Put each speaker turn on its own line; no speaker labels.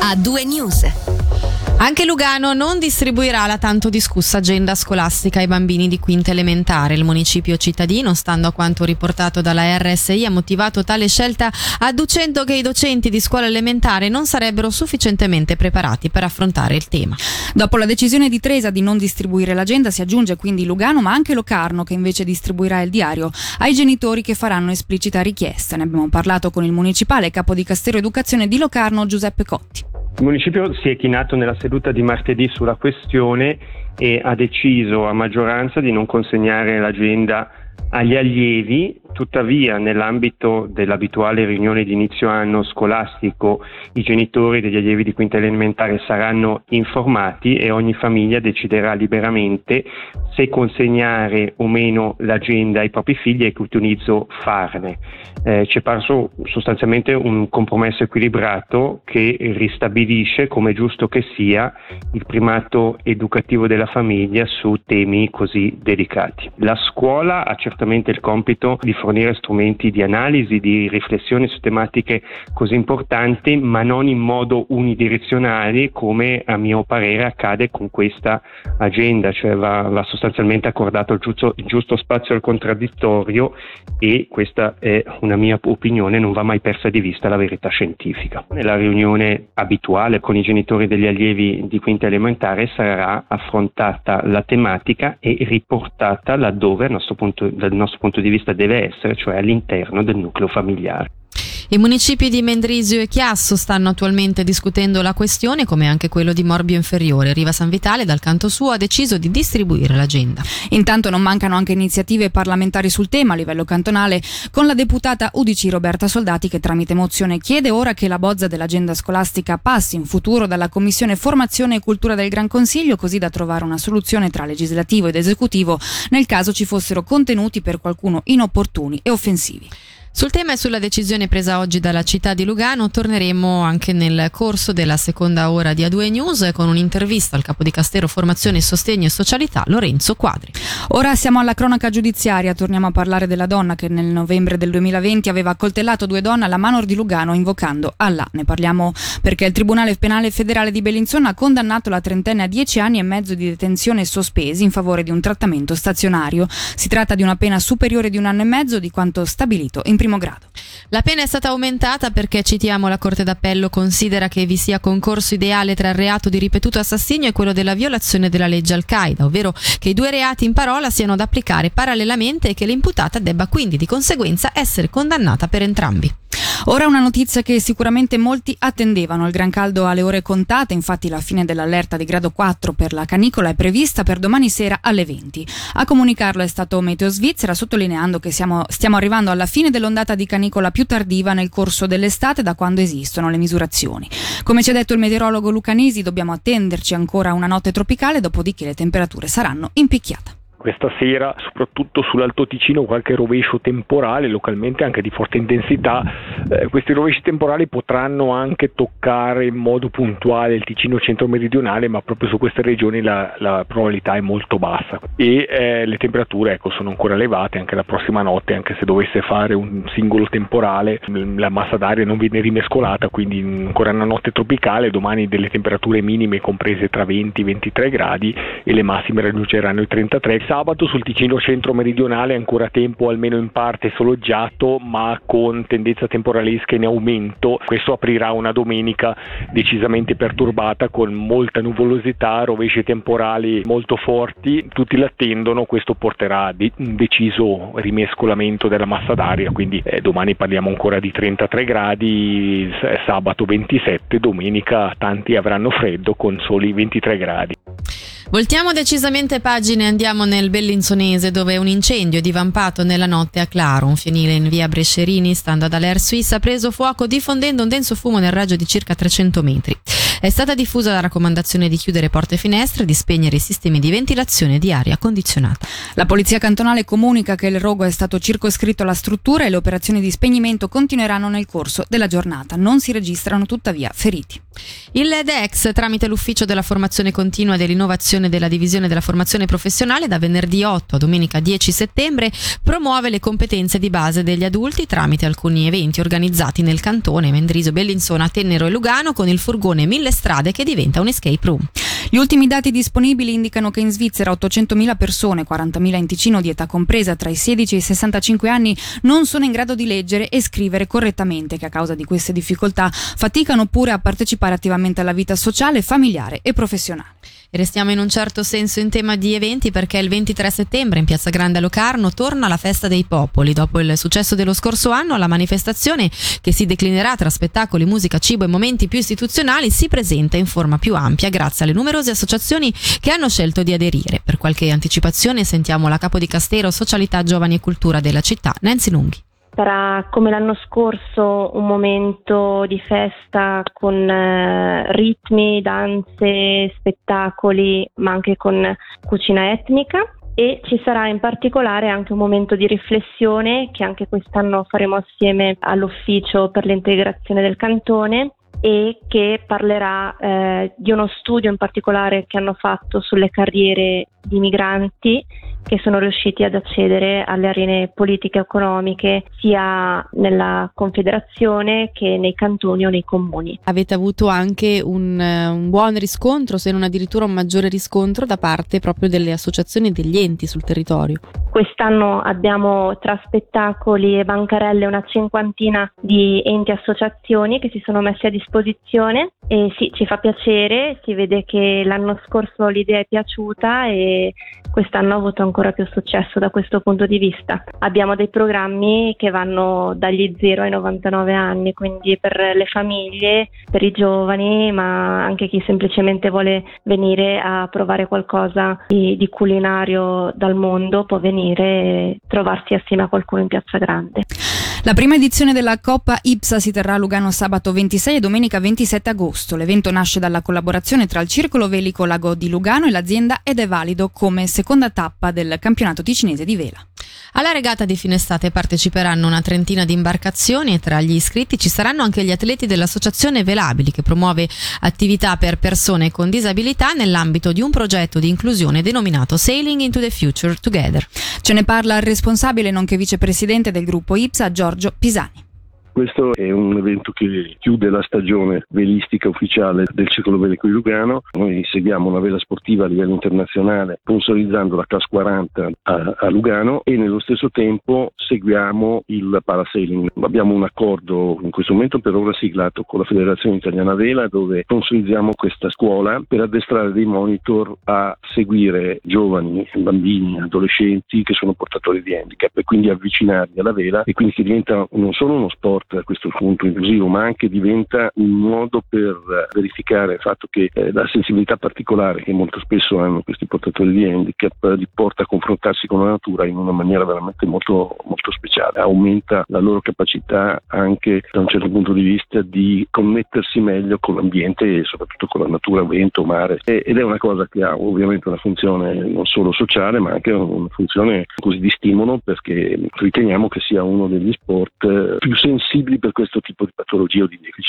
A due news. Anche Lugano non distribuirà la tanto discussa agenda scolastica ai bambini di quinta elementare. Il municipio cittadino, stando a quanto riportato dalla RSI, ha motivato tale scelta adducendo che i docenti di scuola elementare non sarebbero sufficientemente preparati per affrontare il tema.
Dopo la decisione di Tresa di non distribuire l'agenda si aggiunge quindi Lugano ma anche Locarno che invece distribuirà il diario ai genitori che faranno esplicita richiesta. Ne abbiamo parlato con il municipale capo di Castero Educazione di Locarno Giuseppe Cotti.
Il municipio si è chinato nella seduta di martedì sulla questione e ha deciso a maggioranza di non consegnare l'agenda agli allievi, tuttavia nell'ambito dell'abituale riunione di inizio anno scolastico i genitori degli allievi di quinta elementare saranno informati e ogni famiglia deciderà liberamente se consegnare o meno l'agenda ai propri figli e che utilizzo farne. Eh, ci è parso sostanzialmente un compromesso equilibrato che ristabilisce, come è giusto che sia, il primato educativo della famiglia su temi così delicati. La scuola ha certamente il compito di fornire strumenti di analisi, di riflessione su tematiche così importanti, ma non in modo unidirezionale come a mio parere accade con questa agenda, cioè va, va sostanzialmente accordato il giusto, il giusto spazio al contraddittorio e questa è una mia opinione, non va mai persa di vista la verità scientifica. Nella riunione abituale con i genitori degli allievi di quinta elementare sarà affrontata la tematica e riportata laddove dal nostro punto di vista deve essere, cioè all'interno del nucleo familiare.
I municipi di Mendrisio e Chiasso stanno attualmente discutendo la questione, come anche quello di Morbio Inferiore. Riva San Vitale, dal canto suo, ha deciso di distribuire l'agenda.
Intanto non mancano anche iniziative parlamentari sul tema a livello cantonale, con la deputata UDC Roberta Soldati che tramite mozione chiede ora che la bozza dell'agenda scolastica passi in futuro dalla Commissione Formazione e Cultura del Gran Consiglio, così da trovare una soluzione tra legislativo ed esecutivo nel caso ci fossero contenuti per qualcuno inopportuni e offensivi.
Sul tema e sulla decisione presa oggi dalla città di Lugano torneremo anche nel corso della seconda ora di A2 News con un'intervista al capo di Castero Formazione, Sostegno e Socialità Lorenzo Quadri.
Ora siamo alla cronaca giudiziaria, torniamo a parlare della donna che nel novembre del 2020 aveva accoltellato due donne alla Manor di Lugano invocando Allah. Ne parliamo perché il Tribunale Penale Federale di Bellinzona ha condannato la trentenne a dieci anni e mezzo di detenzione sospesi in favore di un trattamento stazionario. Si tratta di una pena superiore di un anno e mezzo di quanto stabilito in primo primo grado.
La pena è stata aumentata perché, citiamo, la Corte d'Appello considera che vi sia concorso ideale tra il reato di ripetuto assassinio e quello della violazione della legge Al-Qaeda, ovvero che i due reati in parola siano da applicare parallelamente e che l'imputata debba quindi di conseguenza essere condannata per entrambi.
Ora una notizia che sicuramente molti attendevano. Il gran caldo alle ore contate, infatti la fine dell'allerta di grado 4 per la canicola è prevista per domani sera alle 20. A comunicarlo è stato Meteo Svizzera, sottolineando che siamo, stiamo arrivando alla fine dell'ondata di canicola più tardiva nel corso dell'estate da quando esistono le misurazioni. Come ci ha detto il meteorologo Lucanesi, dobbiamo attenderci ancora una notte tropicale, dopodiché le temperature saranno in picchiata.
Questa sera, soprattutto sull'Alto Ticino, qualche rovescio temporale, localmente anche di forte intensità. Eh, questi rovesci temporali potranno anche toccare in modo puntuale il Ticino centro-meridionale, ma proprio su queste regioni la, la probabilità è molto bassa. E eh, le temperature ecco, sono ancora elevate anche la prossima notte, anche se dovesse fare un singolo temporale, la massa d'aria non viene rimescolata, quindi ancora una notte tropicale. Domani delle temperature minime comprese tra 20 e 23 gradi e le massime raggiungeranno i 33 sabato sul Ticino centro-meridionale ancora tempo almeno in parte soleggiato ma con tendenza temporalesca in aumento. Questo aprirà una domenica decisamente perturbata con molta nuvolosità, rovesci temporali molto forti, tutti l'attendono, questo porterà a un deciso rimescolamento della massa d'aria, quindi eh, domani parliamo ancora di 33 gradi, sabato 27, domenica tanti avranno freddo con soli 23 gradi.
Voltiamo decisamente pagine e andiamo nel Bellinzonese dove un incendio è divampato nella notte a Claro, un fienile in via Brescerini, stando ad Aler Suisse, ha preso fuoco diffondendo un denso fumo nel raggio di circa 300 metri. È stata diffusa la raccomandazione di chiudere porte e finestre e di spegnere i sistemi di ventilazione di aria condizionata.
La Polizia Cantonale comunica che il rogo è stato circoscritto alla struttura e le operazioni di spegnimento continueranno nel corso della giornata. Non si registrano tuttavia feriti.
Il DEX, tramite l'Ufficio della Formazione Continua e dell'Innovazione della Divisione della Formazione Professionale, da venerdì 8 a domenica 10 settembre, promuove le competenze di base degli adulti tramite alcuni eventi organizzati nel cantone Mendrisio, Bellinzona, Tennero e Lugano con il furgone Mille Strade che diventa un escape room.
Gli ultimi dati disponibili indicano che in Svizzera 800.000 persone, 40.000 in Ticino di età compresa tra i 16 e i 65 anni, non sono in grado di leggere e scrivere correttamente, che a causa di queste difficoltà faticano pure a partecipare attivamente alla vita sociale, familiare e professionale.
Restiamo in un certo senso in tema di eventi perché il 23 settembre in Piazza Grande a Locarno torna la festa dei popoli. Dopo il successo dello scorso anno, la manifestazione, che si declinerà tra spettacoli, musica, cibo e momenti più istituzionali, si presenta in forma più ampia grazie alle numerose associazioni che hanno scelto di aderire. Per qualche anticipazione sentiamo la capo di Castero Socialità Giovani e Cultura della città, Nancy Lunghi
sarà come l'anno scorso un momento di festa con eh, ritmi, danze, spettacoli, ma anche con cucina etnica. E ci sarà in particolare anche un momento di riflessione che anche quest'anno faremo assieme all'ufficio per l'integrazione del cantone e che parlerà eh, di uno studio in particolare che hanno fatto sulle carriere di migranti che sono riusciti ad accedere alle arene politiche e economiche sia nella Confederazione che nei cantoni o nei comuni.
Avete avuto anche un, un buon riscontro, se non addirittura un maggiore riscontro da parte proprio delle associazioni e degli enti sul territorio?
Quest'anno abbiamo tra spettacoli e bancarelle una cinquantina di enti e associazioni che si sono messi a disposizione e sì, ci fa piacere, si vede che l'anno scorso l'idea è piaciuta e quest'anno ha avuto ancora più successo da questo punto di vista. Abbiamo dei programmi che vanno dagli 0 ai 99 anni, quindi per le famiglie, per i giovani, ma anche chi semplicemente vuole venire a provare qualcosa di, di culinario dal mondo può venire e trovarsi assieme a qualcuno in Piazza Grande.
La prima edizione della Coppa IPSA si terrà a Lugano sabato 26 e domenica 27 agosto. L'evento nasce dalla collaborazione tra il Circolo Velico Lago di Lugano e l'azienda ed è valido come seconda tappa del campionato ticinese di vela.
Alla regata di fine estate parteciperanno una trentina di imbarcazioni e tra gli iscritti ci saranno anche gli atleti dell'Associazione Velabili che promuove attività per persone con disabilità nell'ambito di un progetto di inclusione denominato Sailing into the Future Together.
Ce ne parla il responsabile nonché vicepresidente del gruppo IPSA Giorgio Pisani.
Questo è un evento che chiude la stagione velistica ufficiale del Circolo Velico di Lugano. Noi seguiamo una vela sportiva a livello internazionale sponsorizzando la CAS 40 a, a Lugano e nello stesso tempo seguiamo il parasailing. Abbiamo un accordo in questo momento per ora siglato con la Federazione Italiana Vela dove sponsorizziamo questa scuola per addestrare dei monitor a seguire giovani, bambini, adolescenti che sono portatori di handicap e quindi avvicinarli alla vela e quindi che diventa non solo uno sport a questo punto inclusivo, ma anche diventa un modo per verificare il fatto che eh, la sensibilità particolare che molto spesso hanno questi portatori di handicap li porta a confrontarsi con la natura in una maniera veramente molto, molto speciale, aumenta la loro capacità anche da un certo punto di vista di connettersi meglio con l'ambiente e soprattutto con la natura, vento, mare. Ed è una cosa che ha ovviamente una funzione non solo sociale ma anche una funzione così di stimolo perché riteniamo che sia uno degli sport più sensibili per questo tipo di patologia o di deficit.